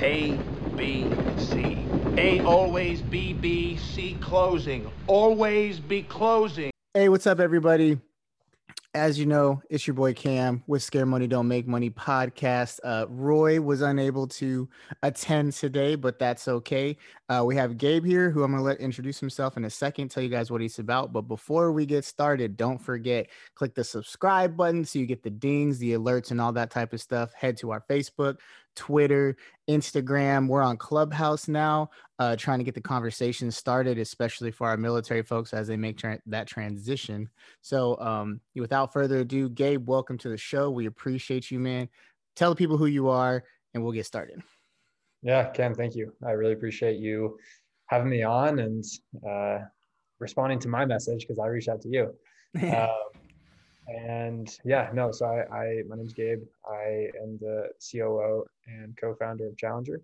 A, B, C. A always B, B, C closing. Always be closing. Hey, what's up, everybody? As you know, it's your boy Cam with Scare Money Don't Make Money podcast. Uh, Roy was unable to attend today, but that's okay. Uh, we have Gabe here, who I'm going to let introduce himself in a second, tell you guys what he's about. But before we get started, don't forget click the subscribe button so you get the dings, the alerts, and all that type of stuff. Head to our Facebook, Twitter, Instagram. We're on Clubhouse now, uh, trying to get the conversation started, especially for our military folks as they make tra- that transition. So, um, without further ado, Gabe, welcome to the show. We appreciate you, man. Tell the people who you are, and we'll get started. Yeah, Ken, thank you. I really appreciate you having me on and uh, responding to my message because I reached out to you. um, and yeah, no, so I, I, my name's Gabe. I am the COO and co-founder of Challenger.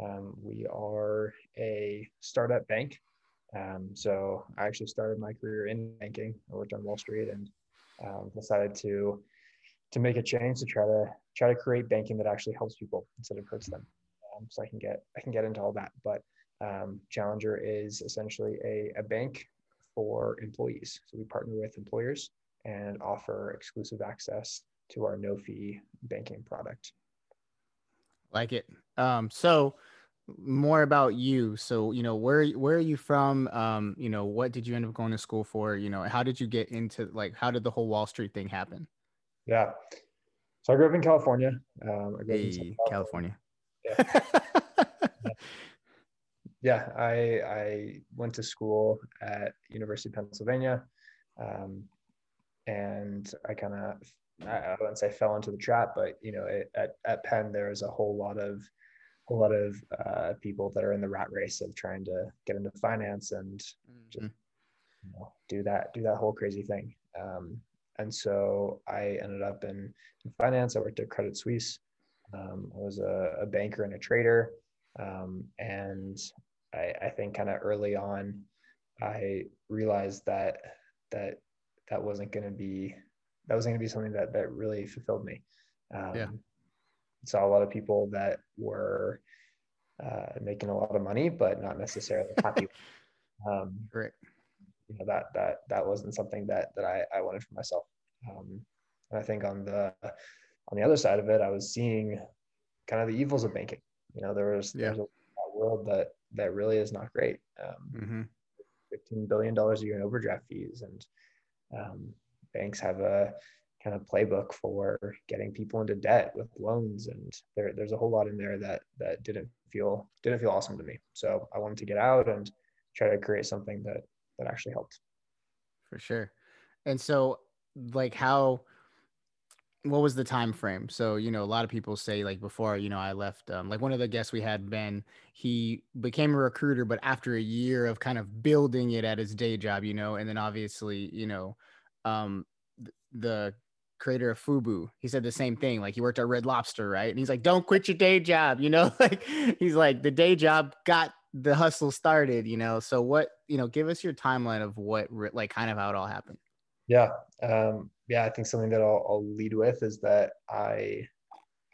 Um, we are a startup bank. Um, so I actually started my career in banking. I worked on Wall Street and um, decided to to make a change to try to try to create banking that actually helps people instead of hurts them um, so I can get I can get into all that. But um, Challenger is essentially a, a bank for employees. So we partner with employers and offer exclusive access to our no fee banking product. Like it. Um, so more about you. So, you know, where where are you from? Um, you know, what did you end up going to school for? You know, how did you get into like how did the whole Wall Street thing happen? Yeah. So I grew up in California. Um, I grew hey, in California. California. Yeah. yeah, I I went to school at University of Pennsylvania, um, and I kind of I wouldn't say fell into the trap, but you know, it, at at Penn there's a whole lot of a lot of uh, people that are in the rat race of trying to get into finance and mm-hmm. just you know, do that do that whole crazy thing. Um, and so I ended up in, in finance. I worked at Credit Suisse. Um, I was a, a, banker and a trader. Um, and I, I think kind of early on, I realized that that that wasn't going to be that was going to be something that that really fulfilled me. Um, yeah. Saw a lot of people that were uh, making a lot of money, but not necessarily happy. um, right. You know that that that wasn't something that that I I wanted for myself. Um, and I think on the on the other side of it, I was seeing kind of the evils of banking. You know, there was, yeah. a world that that really is not great. Um, mm-hmm. Fifteen billion dollars a year in overdraft fees, and um, banks have a kind of playbook for getting people into debt with loans, and there, there's a whole lot in there that that didn't feel didn't feel awesome to me. So I wanted to get out and try to create something that that actually helped. For sure. And so, like, how what was the time frame? So you know a lot of people say like before you know i left um, like one of the guests we had ben he became a recruiter but after a year of kind of building it at his day job you know and then obviously you know um the creator of fubu he said the same thing like he worked at red lobster right? And he's like don't quit your day job you know like he's like the day job got the hustle started you know? So what you know give us your timeline of what like kind of how it all happened. Yeah um yeah, I think something that I'll, I'll lead with is that I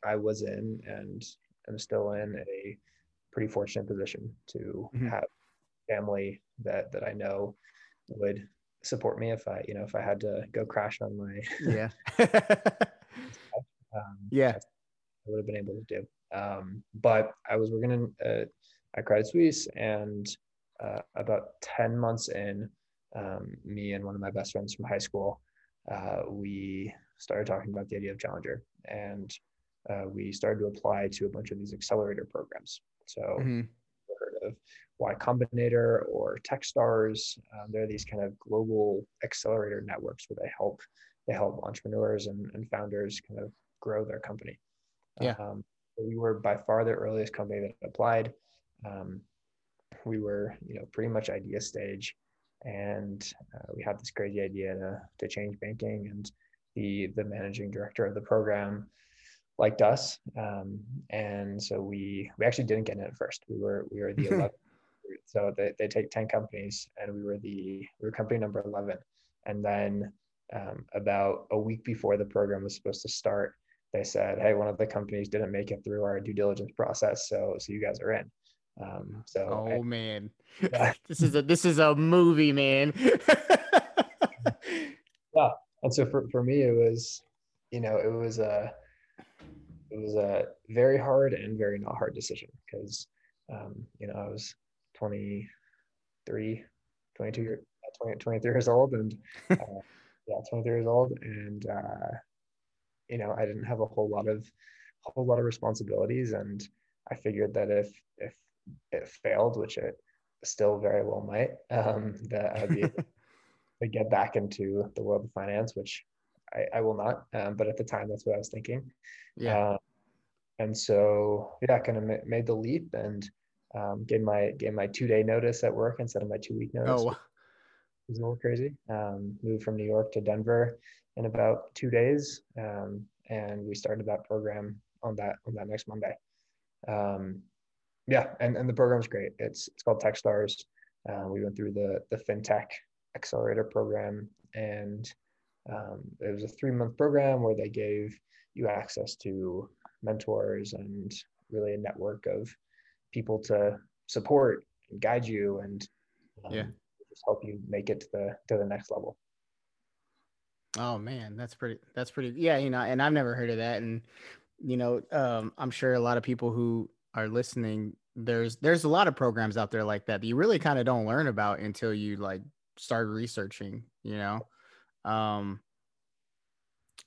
I was in and am still in a pretty fortunate position to mm-hmm. have family that that I know would support me if I you know if I had to go crash on my yeah um, yeah I would have been able to do. Um, but I was working in uh, at Credit Suisse and uh, about ten months in, um, me and one of my best friends from high school uh, we started talking about the idea of Challenger and uh, we started to apply to a bunch of these accelerator programs. So, mm-hmm. heard of Y Combinator or Techstars. Um, there are these kind of global accelerator networks where they help they help entrepreneurs and, and founders kind of grow their company. Yeah. Um, we were by far the earliest company that applied. Um, we were, you know, pretty much idea stage and uh, we had this crazy idea to, to change banking and the the managing director of the program liked us um, and so we we actually didn't get in at first. We were we were the 11th so they, they take 10 companies and we were the we were company number 11 and then um, about a week before the program was supposed to start they said, "Hey, one of the companies didn't make it through our due diligence process, so so you guys are in." Um, so oh I- man, Yeah. this is a this is a movie, man. Yeah, and so for, for me it was you know it was a it was a very hard and very not hard decision because um, you know i was 23 22 year, 20, 23 years old and uh, yeah 23 years old and uh, you know i didn't have a whole lot of whole lot of responsibilities and i figured that if if it failed which it still very well might um, that i'd be able to get back into the world of finance, which I, I will not. Um, but at the time, that's what I was thinking. yeah. Uh, and so, yeah, kind of ma- made the leap and um, gave my gave my two day notice at work instead of my two week notice. Oh, It was a little crazy. Um, moved from New York to Denver in about two days, um, and we started that program on that on that next Monday. Um, yeah, and, and the program's great. It's it's called TechStars. Uh, we went through the the FinTech accelerator program and um, it was a three month program where they gave you access to mentors and really a network of people to support and guide you and um, Yeah. just help you make it to the to the next level Oh man, that's pretty. That's pretty. Yeah, you know, and I've never heard of that, and you know, um, I'm sure a lot of people who are listening, there's there's a lot of programs out there like that that you really kind of don't learn about until you like start researching. You know, um,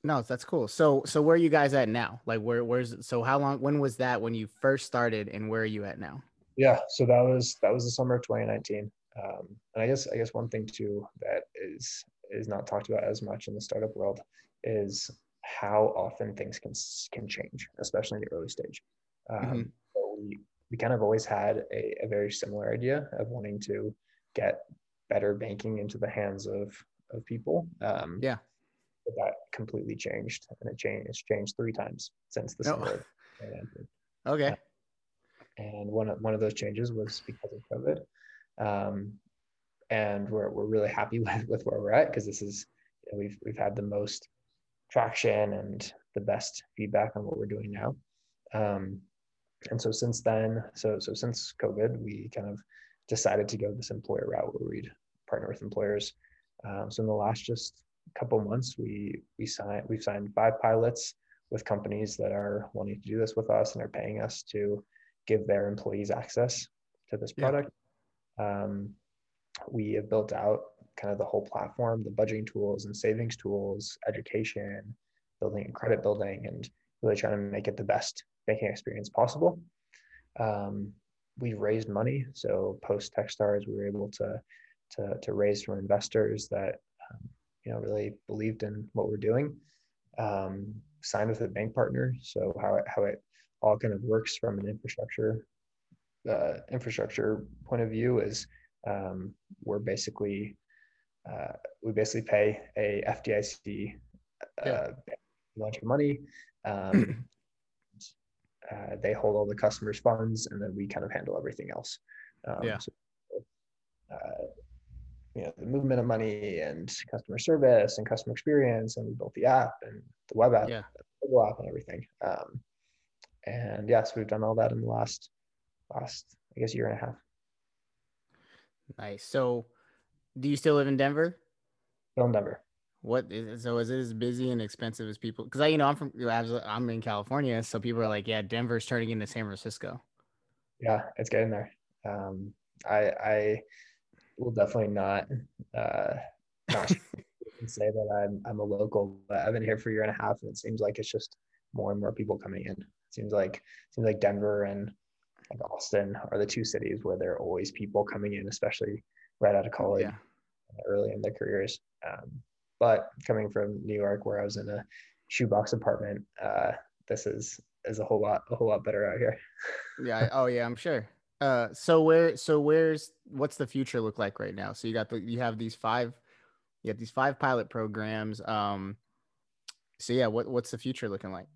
no, that's cool. So so where are you guys at now? Like where where's so how long? When was that when you first started, and where are you at now? yeah so that was that was the summer of 2019 um, and i guess i guess one thing too that is is not talked about as much in the startup world is how often things can can change especially in the early stage um, Mhm. We we kind of always had a, a very similar idea of wanting to get better banking into the hands of of people um, Yeah. but that completely changed and it changed it's changed three times since the Oh. summer 2019 Okay. and one of one of those changes was because of COVID. Um, and we're we're really happy with, with where we're at because this is you know, we've we've had the most traction and the best feedback on what we're doing now. Um, and so since then, so so since COVID, we kind of decided to go this employer route where we'd partner with employers. Um, so in the last just couple months, we we signed we've signed five pilots with companies that are wanting to do this with us and are paying us to give their employees access to this Yeah. product. Um, we have built out kind of the whole platform, the budgeting tools and savings tools, education, building and credit building, and really trying to make it the best banking experience possible. Um, we raised money, so post TechStars, we were able to to, to raise from investors that um, you know really believed in what we're doing. Um, signed with a bank partner, so how it, how it all kind of works from an infrastructure uh, infrastructure point of view is um, we're basically uh, we basically pay a FDIC uh, Yeah. bunch of money. Um, uh, they hold all the customers' funds, and then we kind of handle everything else. Um, Yeah. So, uh, you know, the movement of money and customer service and customer experience, and we built the app and the web app, Yeah. the mobile app, and everything. Um, and yes, we've done all that in the last last I guess year and a half. Nice. So, do you still live in Denver? Still in Denver. What is so is it as busy and expensive as people? Because I, you know, I'm from I'm in California, so people are like, yeah, Denver's turning into San Francisco. Yeah, it's getting there. Um, I I will definitely not uh, not say that I'm I'm a local, but I've been here for a year and a half, and it seems like it's just more and more people coming in. It seems like seems like Denver and like Austin are the two cities where there are always people coming in, especially right out of college, Yeah. early in their careers. Um, but coming from New York, where I was in a shoebox apartment, uh, this is is a whole lot a whole lot better out here. Yeah. Oh yeah, I'm sure. Uh, so where so where's what's the future look like right now? So you got the you have these five, you have these five pilot programs. Um, so yeah, what what's the future looking like?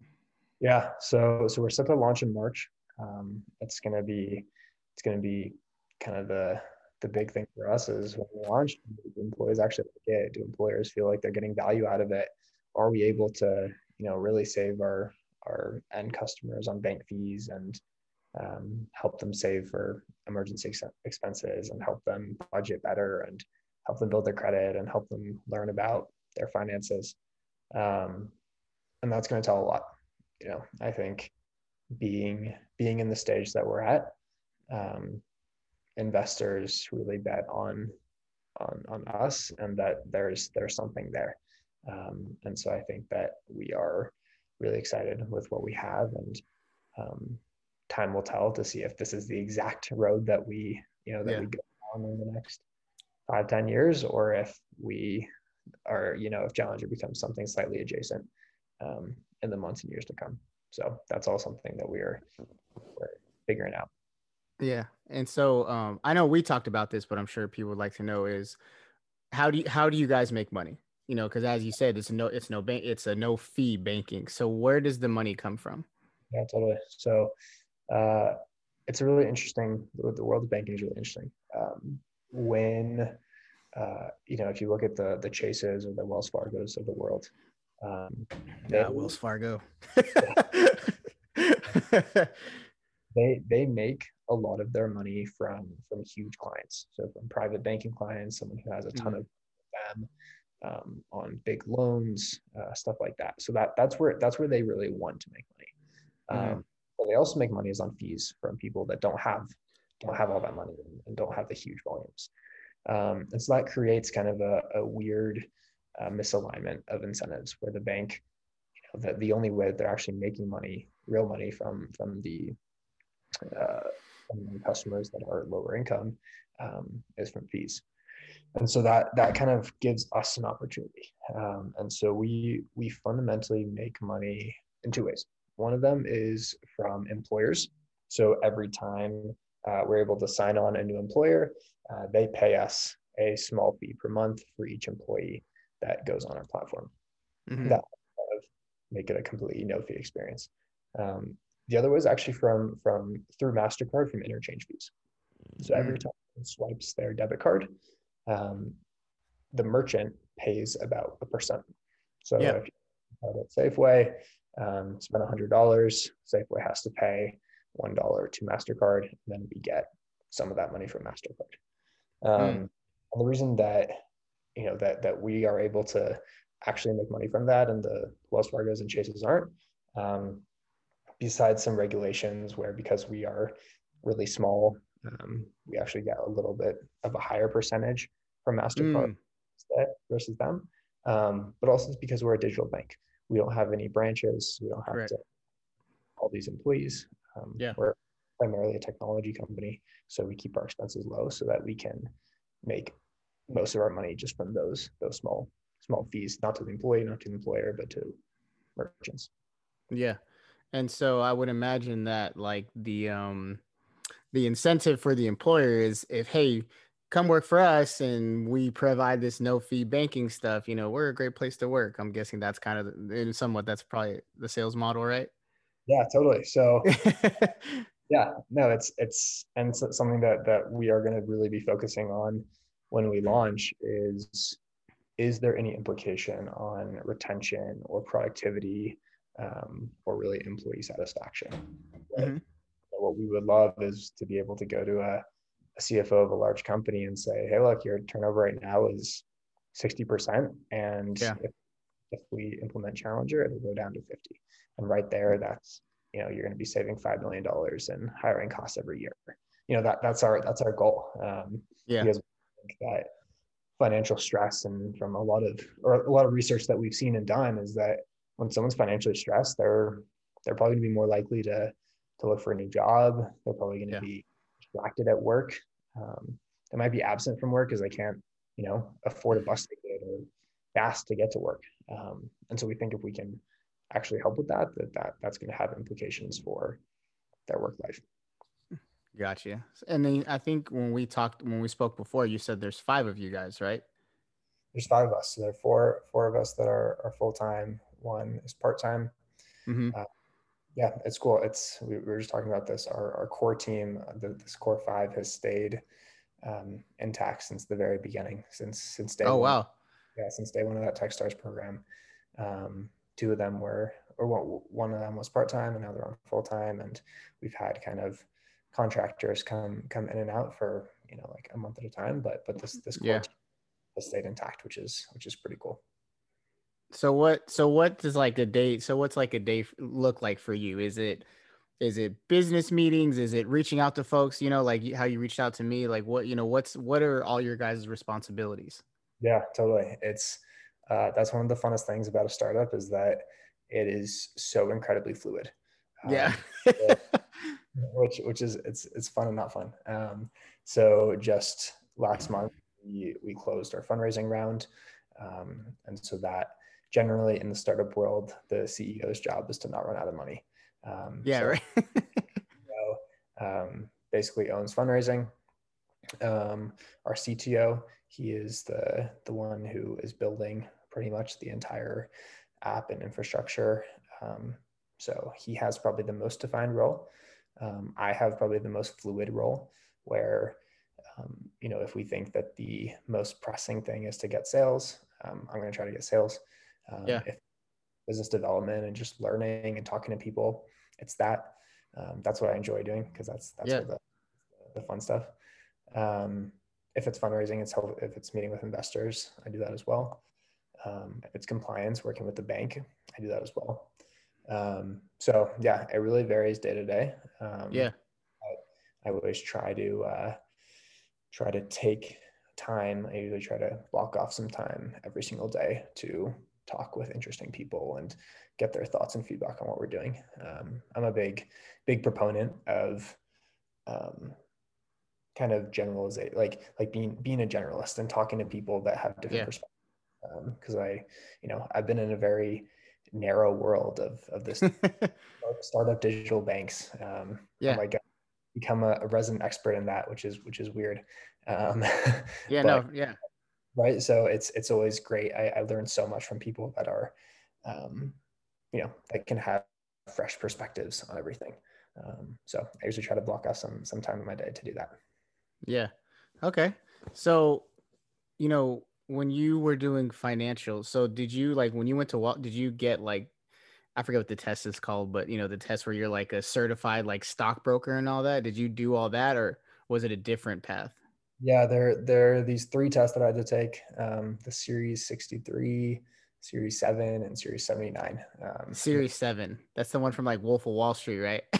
Yeah, so so we're set to launch in March. Um, it's gonna be it's gonna be kind of the the big thing for us is when we launch, do employees actually like it? Do employers feel like they're getting value out of it? Are we able to you know really save our our end customers on bank fees and um, help them save for emergency ex- expenses and help them budget better and help them build their credit and help them learn about their finances. Um, and that's going to tell a lot. You know, I think being being in the stage that we're at, um, investors really bet on on on us and that there's there's something there. Um, and so I think that we are really excited with what we have and um, time will tell to see if this is the exact road that we you know that yeah. we go on in the next five ten years or if we are you know if challenger becomes something slightly adjacent um, in the months and years to come so that's all something that we are we're figuring out yeah and so um, i know we talked about this but i'm sure people would like to know is how do you how do you guys make money? You know because as you said it's no it's no bank it's a no fee banking. So where does the money come from? Yeah totally. So uh, it's a really interesting the world of banking is really interesting. Um, when uh, you know if you look at the the chases or the wells fargos of the world um, yeah wells fargo. They they make a lot of their money from from huge clients so from private banking clients someone who has a ton mm-hmm. of them um, on big loans uh, stuff like that so that that's where that's where they really want to make money mm-hmm. um, but they also make money is on fees from people that don't have don't have all that money and don't have the huge volumes. Um, and so that creates kind of a, a weird uh, misalignment of incentives where the bank, you know, the, the only way that they're actually making money, real money from from the uh, customers that are lower income um, is from fees. And so that that kind of gives us an opportunity. Um, and so we we fundamentally make money in two ways. One of them is from employers. So every time uh, we're able to sign on a new employer, uh, they pay us a small fee per month for each employee that goes on our platform. Mm-hmm. That make it a completely no fee experience. Um, the other was actually from from through Mastercard from interchange fees. So every mm-hmm. time someone swipes their debit card, um, the merchant pays about a percent. So yeah. if you at Safeway, um, spend $100, Safeway has to pay $1 to MasterCard, and then we get some of that money from MasterCard. Um, mm. And the reason that, you know, that, that we are able to actually make money from that and the Wells Fargo's and Chases aren't, um, besides some regulations where because we are really small, um, we actually get a little bit of a higher percentage from MasterCard mm. versus them. Um, but also it's because we're a digital bank we don't have any branches. We don't have right. to all these employees. Um, yeah. We're primarily a technology company, so we keep our expenses low so that we can make most of our money just from those those small small fees, not to the employee, not to the employer, but to merchants. Yeah. And so I would imagine that like the um the incentive for the employer is if hey come work for us and we provide this no fee banking stuff you know we're a great place to work. I'm guessing that's kind of in somewhat that's probably the sales model right? Yeah totally. So yeah no it's it's and it's something that that we are going to really be focusing on when we launch is is there any implication on retention or productivity um, or really employee satisfaction mm-hmm. what we would love is to be able to go to a a CFO of a large company and say, hey, look, your turnover right now is 60%. And yeah. if, if we implement Challenger, it'll go down to 50. And right there, that's, you know, you're going to be saving $5 million in hiring costs every year. You know, that that's our, that's our goal. Um, yeah. Because that financial stress and from a lot of, or a lot of research that we've seen and done is that when someone's financially stressed, they're, they're probably gonna be more likely to, to look for a new job. They're probably going to yeah. be distracted at work. Um, I might be absent from work because they can't, you know, afford a bus ticket or gas to get to work. Um, and so we think if we can actually help with that, that, that that's going to have implications for their work life. Gotcha. And then I think when we talked, when we spoke before, you said there's five of you guys, right? There's five of us. So there are four, four of us that are, are full time. One is part time. Mm-hmm. Uh, yeah, it's cool. It's we, we were just talking about this. Our, our core team, the, this core five, has stayed um, intact since the very beginning, since since day. Oh one. wow! Yeah, since day one of that TechStars program. Um, two of them were or one, one of them was part time, and now they're on full time, and we've had kind of contractors come come in and out for you know like a month at a time. But but this this core Yeah. has stayed intact, which is which is pretty cool. So what? So what does like a day? So what's like a day look like for you? Is it, is it business meetings? Is it reaching out to folks? You know, like how you reached out to me. Like what? You know, what's what are all your guys' responsibilities? Yeah, totally. It's uh, that's one of the funnest things about a startup is that it is so incredibly fluid. Yeah. Um, which which is it's it's fun and not fun. Um, so just last month we we closed our fundraising round, um, and so that generally in the startup world the CEO's job is to not run out of money. Um, yeah. so Right. CEO, um, basically owns fundraising. Um, our CTO, he is the the one who is building pretty much the entire app and infrastructure. Um, so he has probably the most defined role. Um, I have probably the most fluid role, where um, you know if we think that the most pressing thing is to get sales, um, I'm going to try to get sales. Um, Yeah. If business development and just learning and talking to people, it's that. Um, that's what I enjoy doing because that's that's Yeah. the the fun stuff. Um, if it's fundraising, it's help, if it's meeting with investors, I do that as well. Um, if it's compliance, working with the bank, I do that as well. Um, so yeah, it really varies day to day. Um, yeah. I always try to uh, try to take time. I usually try to block off some time every single day to talk with interesting people and get their thoughts and feedback on what we're doing. Um, I'm a big, big proponent of um, kind of generalization, like like being being a generalist and talking to people that have different Yeah. perspectives. Because I, you know, I've been in a very narrow world of of this startup digital banks. Um, Yeah. Like become a, a resident expert in that, which is which is weird. Um, yeah. No. Yeah. Right. So it's it's always great. I, I learned so much from people that are, um, you know, that can have fresh perspectives on everything. Um, so I usually try to block off some some time in my day to do that. Yeah. Okay. So, you know, when you were doing financial so did you like when you went to Wall, did you get like I forget what the test is called, but you know, the test where you're like a certified like stockbroker and all that? Did you do all that or was it a different path? Yeah, there there are these three tests that I had to take: um, the Series 63, Series 7, and Series 79. Um, Series 7. That's the one from like Wolf of Wall Street, right?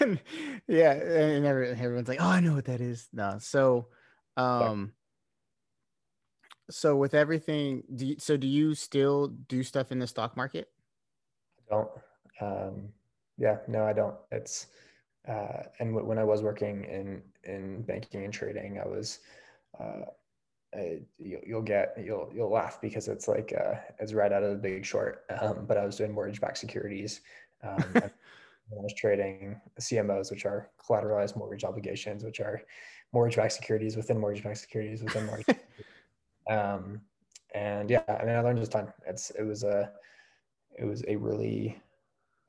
And- yeah, and everyone's like, "Oh, I know what that is." No. So um so with everything, do you, so do you still do stuff in the stock market? I don't. Um, yeah, no, I don't. It's uh, and when I was working in in banking and trading, I was. Uh, I, you'll, you'll get you'll you'll laugh because it's like uh, it's right out of the Big Short. Um, but I was doing mortgage-backed securities. Um, I was trading CMOs, which are collateralized mortgage obligations, which are mortgage-backed securities within mortgage-backed securities within mortgage. um, and yeah, I mean, I learned a ton. It's it was a it was a really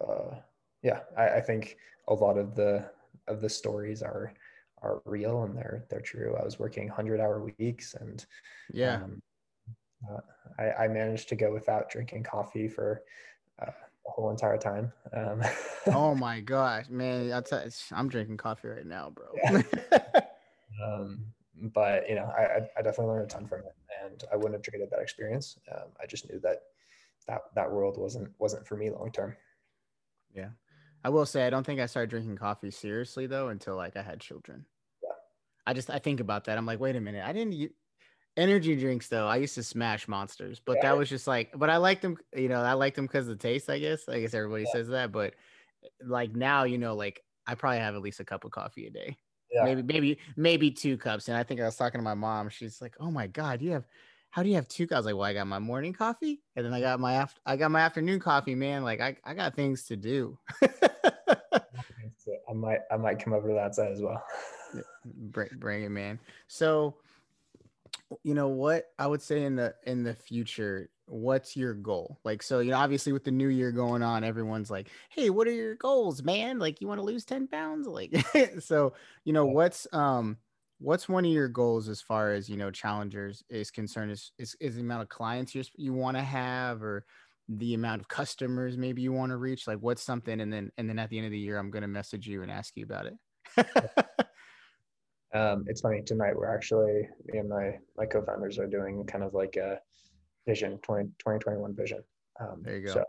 uh, yeah I, I think a lot of the of the stories are are real and they're they're true i was working 100 hour weeks and Yeah. um, uh, I, I managed to go without drinking coffee for uh, the whole entire time um, oh my gosh, man! I'm drinking coffee right now, bro. um, but you know I, I- I definitely learned a ton from it and i wouldn't have traded that experience um, i just knew that that that world wasn't wasn't for me long term yeah. I will say I don't think I started drinking coffee seriously though until like I had children. Yeah. I just I think about that. I'm like, wait a minute, I didn't. u- Energy drinks though, I used to smash monsters, but Yeah. that was just like, but I liked them. You know, I liked them because of the taste. I guess. I guess everybody Yeah. says that, but like now, you know, like I probably have at least a cup of coffee a day. yeah maybe maybe maybe two cups and i think i was talking to my mom she's like oh my god you have how do you have two I was like well i got my morning coffee and then i got my after i got my afternoon coffee man like i, I got things to do. I might i might come over to that side as well. Bring, bring it man. So you know what i would say in the in the future what's your goal? Like so you know obviously with the new year going on everyone's like hey what are your goals man? Like you want to lose 10 pounds? Like so you know what's um what's one of your goals as far as you know challengers is concerned is is, is the amount of clients you you want to have or the amount of customers maybe you want to reach? Like what's something and then and then at the end of the year i'm going to message you and ask you about it. Um, it's funny tonight we're actually me and my my co-founders are doing kind of like a vision 20, 2021 vision. Um, there you go. so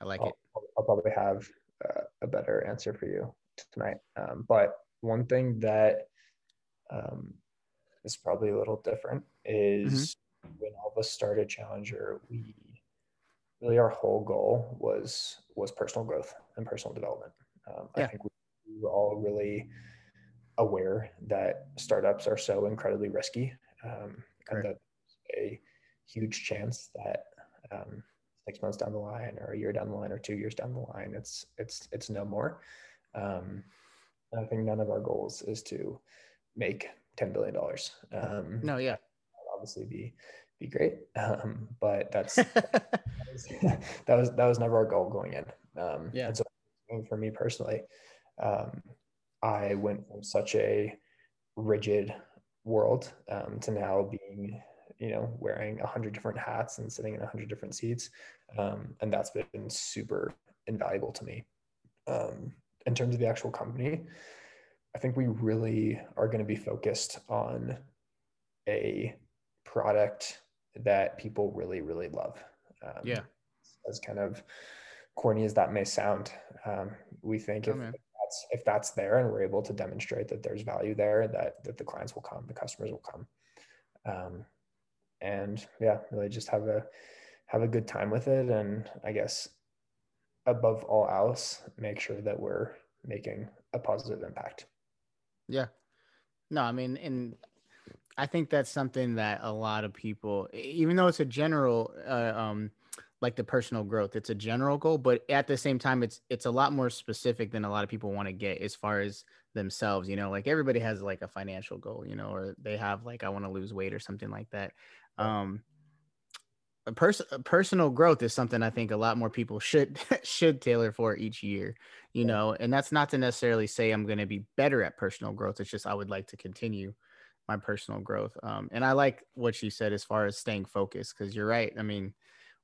i like I'll, it. I'll probably have uh, a better answer for you tonight. Um, but one thing that um, is probably a little different is mm-hmm. when all of us started challenger we really our whole goal was was personal growth and personal development. Um, yeah. I think we were all really aware that startups are so incredibly risky, um, and that a huge chance that um, six months down the line, or a year down the line, or two years down the line, it's it's it's no more. Um, I think none of our goals is to make ten billion dollars. Um, no, yeah, obviously be be great. Um, but that's that, was, that was that was never our goal going in. Um, yeah. And so for me personally, um, I went from such a rigid world um, to now being, you know, wearing a hundred different hats and sitting in a hundred different seats, um, and that's been super invaluable to me. Um, in terms of the actual company, I think we really are going to be focused on a product that people really, really love. Um, yeah. As kind of corny as that may sound, um, we think oh, if, if, that's if that's there and we're able to demonstrate that there's value there, that that the clients will come, the customers will come, um, and yeah, really just have a have a good time with it, and I guess above all else, make sure that we're making a positive impact. Yeah. No, I mean, and I think that's something that a lot of people, even though it's a general, uh, um, like the personal growth, it's a general goal, but at the same time, it's it's a lot more specific than a lot of people want to get as far as themselves. You know, like everybody has like a financial goal, you know, or they have like I want to lose weight or something like that. Um, pers- personal growth is something I think a lot more people should should tailor for each year, you know, and that's not to necessarily say I'm going to be better at personal growth. It's just I would like to continue my personal growth. Um, and I like what you said as far as staying focused because you're right. I mean,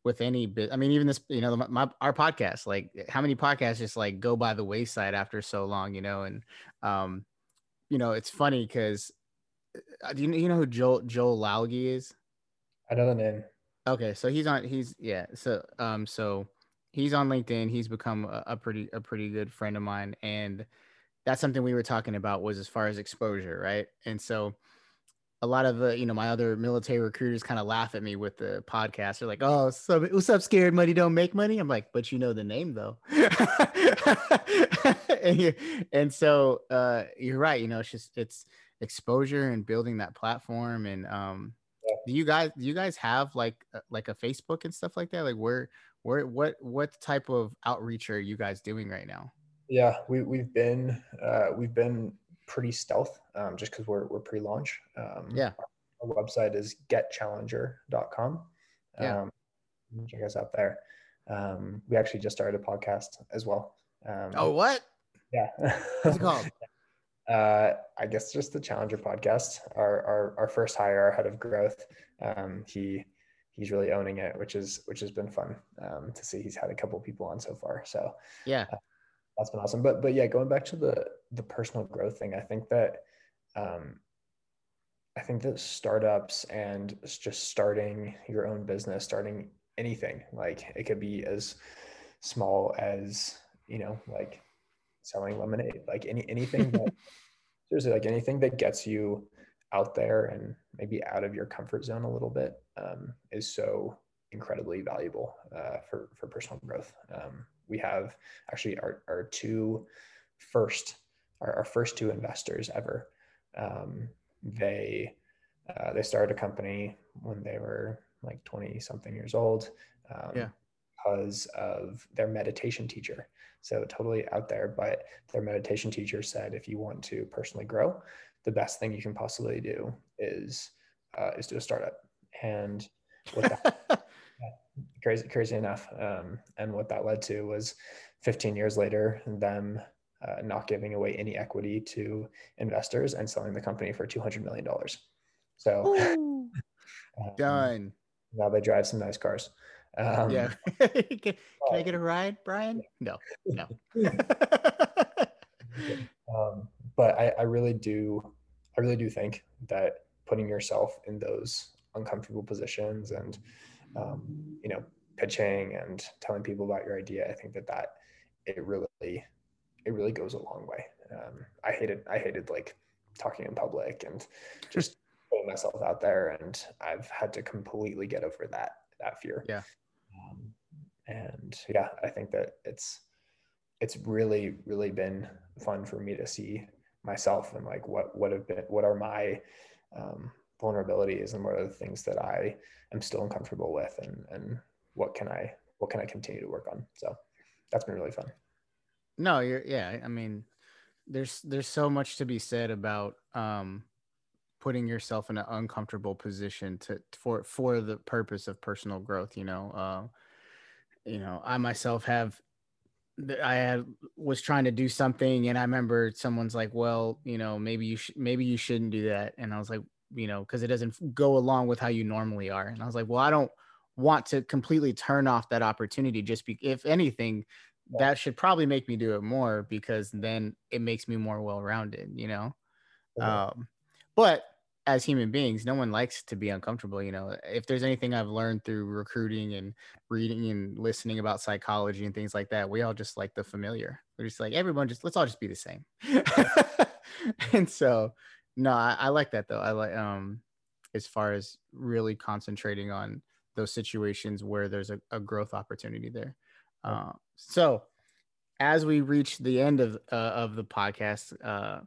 with any bit, I mean, even this, you know, my, our podcast, like how many podcasts just like go by the wayside after so long, you know, and, um, you know, it's funny because uh, do you, you know who Joel, Joel Lalgee is? I know the name. Okay. So he's on, he's, yeah. So, um, so he's on LinkedIn. He's become a, a pretty, a pretty good friend of mine. And, that's something we were talking about was as far as exposure, right? And so a lot of the, you know, my other military recruiters kind of laugh at me with the podcast. They're like, "Oh, so what's up, scared money don't make money?" I'm like, "But you know the name though." and, and so uh, you're right. You know, it's just it's exposure and building that platform. And um, do you guys do you guys have like uh, like a Facebook and stuff like that? Like where where what what type of outreach are you guys doing right now? Yeah, we we've been uh, we've been pretty stealth um, just because we're we're pre-launch. Um, yeah, our, website is getchallenger.com. Yeah, um, check us out there. Um, we actually just started a podcast as well. Um, oh, what? Yeah. What's it called? uh, I guess just the Challenger podcast. Our our, our first hire, our head of growth, um, he he's really owning it, which is which has been fun um, to see. He's had a couple people on so far. So yeah, uh, that's been awesome. But but yeah, going back to the the personal growth thing, I think that um, I think that startups and just starting your own business, starting anything like it could be as small as you know like selling lemonade, like any anything that seriously like anything that gets you out there and maybe out of your comfort zone a little bit um, is so incredibly valuable uh, for for personal growth. Um, we have actually our, our two first, our, our first two investors ever. Um, they, uh, they started a company when they were like 20 something years old. Um, yeah. Because of their meditation teacher. So totally out there, but their meditation teacher said, if you want to personally grow, the best thing you can possibly do is, uh, is do a startup. And with that, crazy, crazy enough. Um, and what that led to was 15 years later, them uh, not giving away any equity to investors and selling the company for $200 million. So um, done. Now they drive some nice cars. Um, yeah. can, can I get a ride, Brian? No, no. um, but I, I really do, I really do think that putting yourself in those uncomfortable positions and, um, you know, pitching and telling people about your idea, I think that that it really, it really goes a long way. Um, I hated, I hated like talking in public and just putting myself out there, and I've had to completely get over that that fear. Yeah. Um, and yeah, I think that it's it's really really been fun for me to see myself and like what what have been what are my um, vulnerabilities and what are the things that I am still uncomfortable with and and what can I what can I continue to work on. So that's been really fun. No, you're yeah. I mean, there's there's so much to be said about um putting yourself in an uncomfortable position to for for the purpose of personal growth you know uh, you know i myself have i had was trying to do something and i remember someone's like well you know maybe you should maybe you shouldn't do that. And i was like you know because it doesn't go along with how you normally are. And i was like well i don't want to completely turn off that opportunity just be if anything that should probably make me do it more because then it makes me more well-rounded you know? Um but as human beings, no one likes to be uncomfortable. You know, if there's anything I've learned through recruiting and reading and listening about psychology and things like that, we all just like the familiar. We're just like, everyone just, let's all just be the same. and so, no, I, I like that though. I like, um, as far as really concentrating on those situations where there's a, a growth opportunity there. Uh, so, as we reach the end of uh, of the podcast, uh,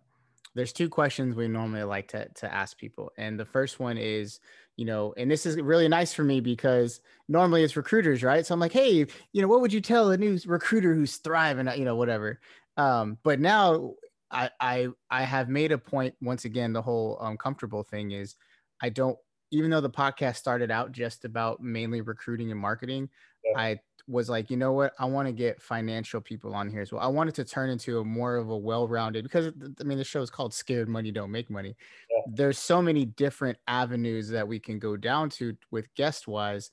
there's two questions we normally like to, to ask people. And the first one is, you know, and this is really nice for me because normally it's recruiters, right? So I'm like, hey, you know, what would you tell a new recruiter who's thriving, you know, whatever. Um, but now I, I, I have made a point once again, the whole um, comfortable thing is I don't, even though the podcast started out just about mainly recruiting and marketing, yeah. I was like, you know what? I want to get financial people on here as well. I wanted to turn into a more of a well-rounded because I mean the show is called Scared Money Don't Make Money. Yeah. There's so many different avenues that we can go down to with guest wise.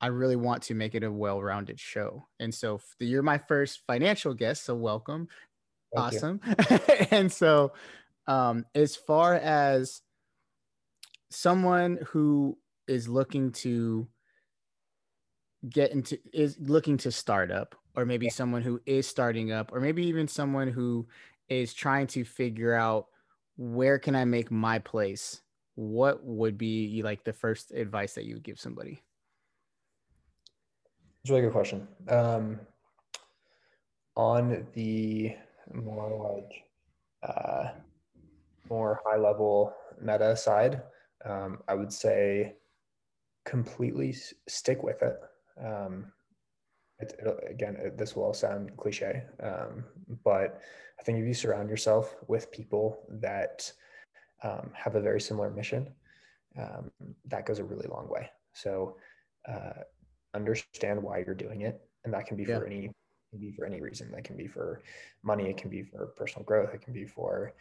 I really want to make it a well-rounded show. And so you're my first financial guest, so welcome. Thank awesome. and so um as far as someone who is looking to get into is looking to start up or maybe yeah. someone who is starting up or maybe even someone who is trying to figure out where can i make my place? What would be like the first advice that you would give somebody? It's a really good question. Um, on the more like uh, more high level meta side um, i would say completely stick with it um, it, again, this will all sound cliche, um, but I think if you surround yourself with people that um, have a very similar mission, um, that goes a really long way. So uh, understand why you're doing it, and that can be yeah. for any can be for any reason. That can be for money. It can be for personal growth. It can be for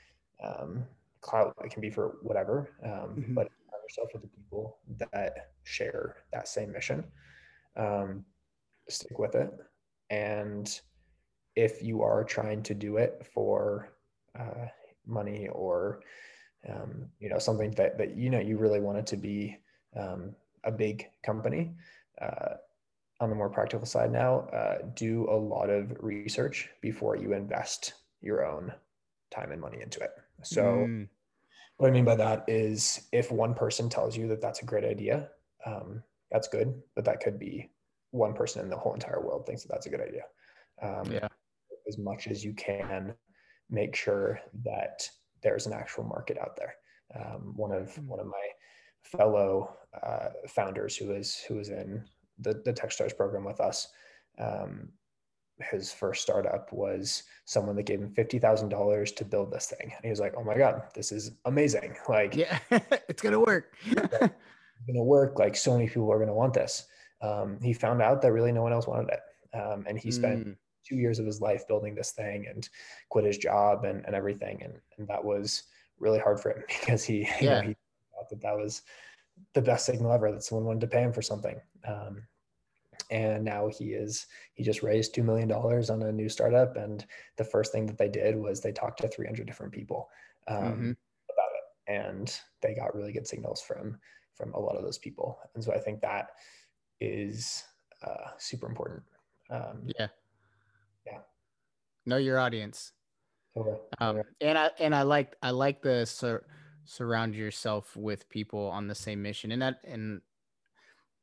um, clout. It can be for whatever. Um, mm-hmm. But surround yourself with the people that share that same mission um, stick with it. And if you are trying to do it for uh, money or um, you know something that that you know you really want it to be um, a big company. Uh, on the more practical side now, uh, do a lot of research before you invest your own time and money into it. So, mm. what I mean by that is if one person tells you that that's a great idea, um, that's good, but that could be one person in the whole entire world thinks that that's a good idea. Um, yeah. As much as you can, make sure that there's an actual market out there. Um, one of mm-hmm. one of my fellow uh, founders who is who is in the the TechStars program with us. Um, his first startup was someone that gave him fifty thousand dollars to build this thing, and he was like, "Oh my god, this is amazing! Like, yeah, it's gonna work." gonna work. Like so many people are gonna want this. Um, he found out that really no one else wanted it, um, and he spent mm. two years of his life building this thing and quit his job and, and everything. And, and that was really hard for him because he, yeah. you know, he thought that that was the best signal ever that someone wanted to pay him for something. Um, and now he is he just raised $2 million on a new startup and the first thing that they did was they talked to 300 different people um, mm-hmm. about it and they got really good signals from from a lot of those people. And so i think that is uh, super important. Um, yeah. Yeah. Know your audience. Okay. um, and i and i like i like the sur- surround yourself with people on the same mission. And that and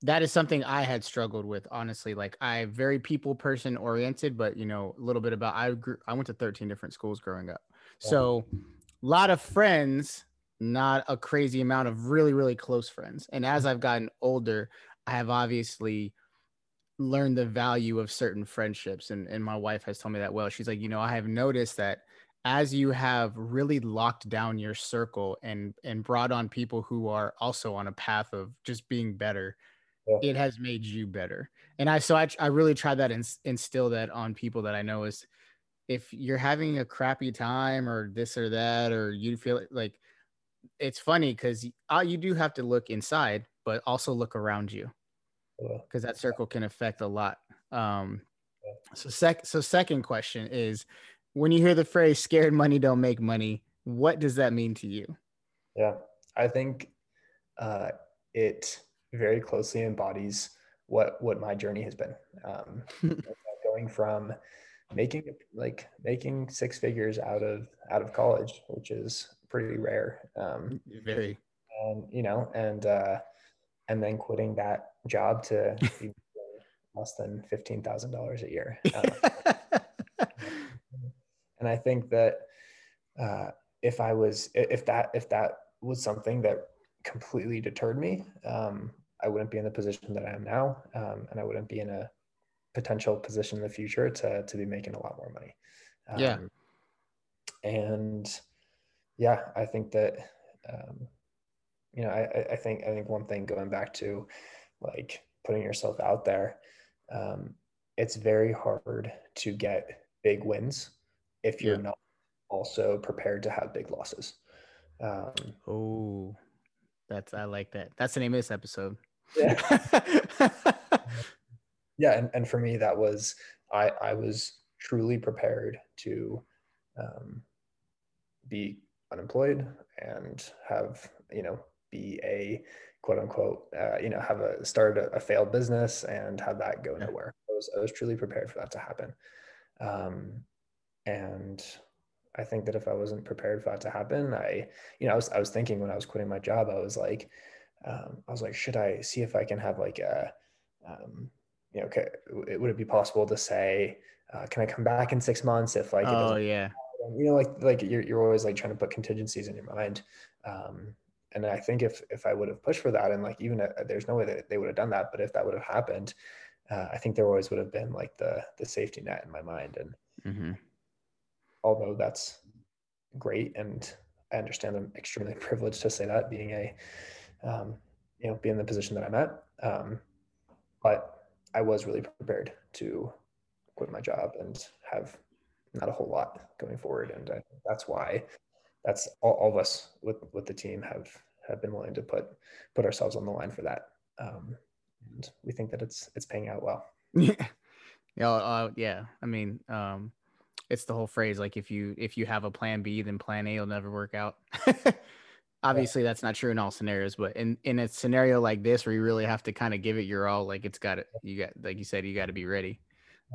that is something I had struggled with, honestly. Like I very people person oriented, but you know, a little bit about I grew I went to 13 different schools growing up. So a lot of friends, not a crazy amount of really, really close friends. And as I've gotten older, I have obviously learned the value of certain friendships. And, and my wife has told me that well. She's like, you know, I have noticed that as you have really locked down your circle and and brought on people who are also on a path of just being better yeah. it has made you better. And I, so I, I really try that and instill that on people that I know is if you're having a crappy time or this or that, or you feel like it's funny because uh, you do have to look inside, but also look around you because that circle can affect a lot. Um, so sec, so second question is when you hear the phrase scared money don't make money, what does that mean to you? Yeah, I think uh, it very closely embodies what what my journey has been. Um, going from making like making six figures out of out of college, which is pretty rare. Um, very. And you know, and uh, and then quitting that job to be less than fifteen thousand dollars a year. Um, and I think that uh, if I was if that if that was something that completely deterred me, um, I wouldn't be in the position that I am now, um, and I wouldn't be in a potential position in the future to to be making a lot more money. Um, yeah. And yeah, I think that um, you know, I, I think I think one thing going back to like putting yourself out there, um, it's very hard to get big wins if you're yeah. not also prepared to have big losses. Um, oh, that's I like that. That's the name of this episode. Yeah. yeah, and, and for me that was I I was truly prepared to um, be unemployed and have you know be a quote unquote uh, you know have a start a, a, failed business and have that go nowhere. I was I was truly prepared for that to happen, um, and I think that if I wasn't prepared for that to happen, I, you know, I was, I was thinking when I was quitting my job, I was like, um, I was like, should I see if I can have like a, um, you know, okay, would it be possible to say, uh, can I come back in six months if like, oh yeah, you know, like, like you're, you're always like trying to put contingencies in your mind. Um, and I think if, if I would have pushed for that and like, even uh, there's no way that they would have done that, but if that would have happened, uh, I think there always would have been like the, the safety net in my mind. And, mm-hmm although that's great and I understand I'm extremely privileged to say that being a, um, you know, be in the position that I'm at. Um, but I was really prepared to quit my job and have not a whole lot going forward. And I, that's why that's all, all, of us with, with the team have, have been willing to put, put ourselves on the line for that. Um, and we think that it's, it's paying out well. Yeah. Yeah. Uh, yeah. I mean, um, it's the whole phrase like if you if you have a plan B, then plan A will never work out. Obviously, that's not true in all scenarios, but in in a scenario like this where you really have to kind of give it your all, like it's got to you got like you said, you got to be ready.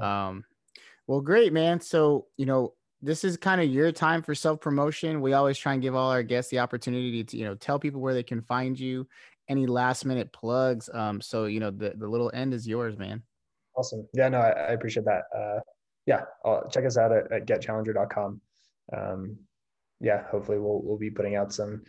Um, well, great, man. So you know this is kind of your time for self promotion. We always try and give all our guests the opportunity to you know tell people where they can find you. Any last minute plugs? Um, so you know the the little end is yours, man. Awesome. Yeah, no, I, I appreciate that. Uh, yeah, I'll check us out at, at getchallenger.com. Um, yeah, hopefully we'll we'll be putting out some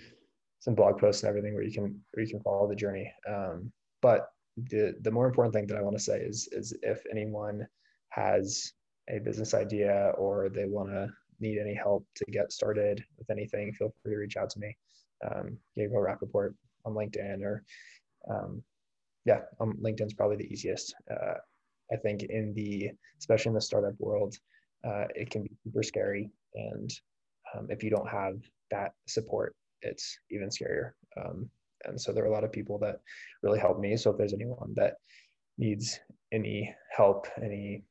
some blog posts and everything where you can where you can follow the journey. Um, but the the more important thing that I want to say is is if anyone has a business idea or they want to need any help to get started with anything, feel free to reach out to me. Um, Gabriel Rapoport on LinkedIn or um, yeah, um, LinkedIn's probably the easiest. Uh, I think in the especially in the startup world, uh, it can be super scary, and um, if you don't have that support, it's even scarier. Um, and so there are a lot of people that really helped me. So if there's anyone that needs any help, any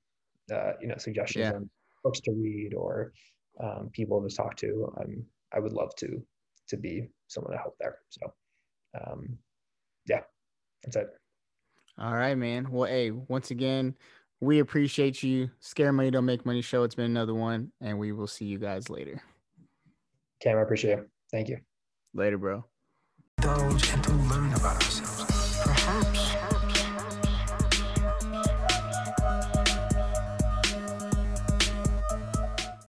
uh, you know suggestions yeah. on books to read or um, people to talk to, I'm I would love to to be someone to help there. So um, yeah, that's it. All right, man. Well, hey, once again, we appreciate you. Scare Money Don't Make Money show. It's been another one, and we will see you guys later. Cam, I appreciate it. Thank you. Later, bro.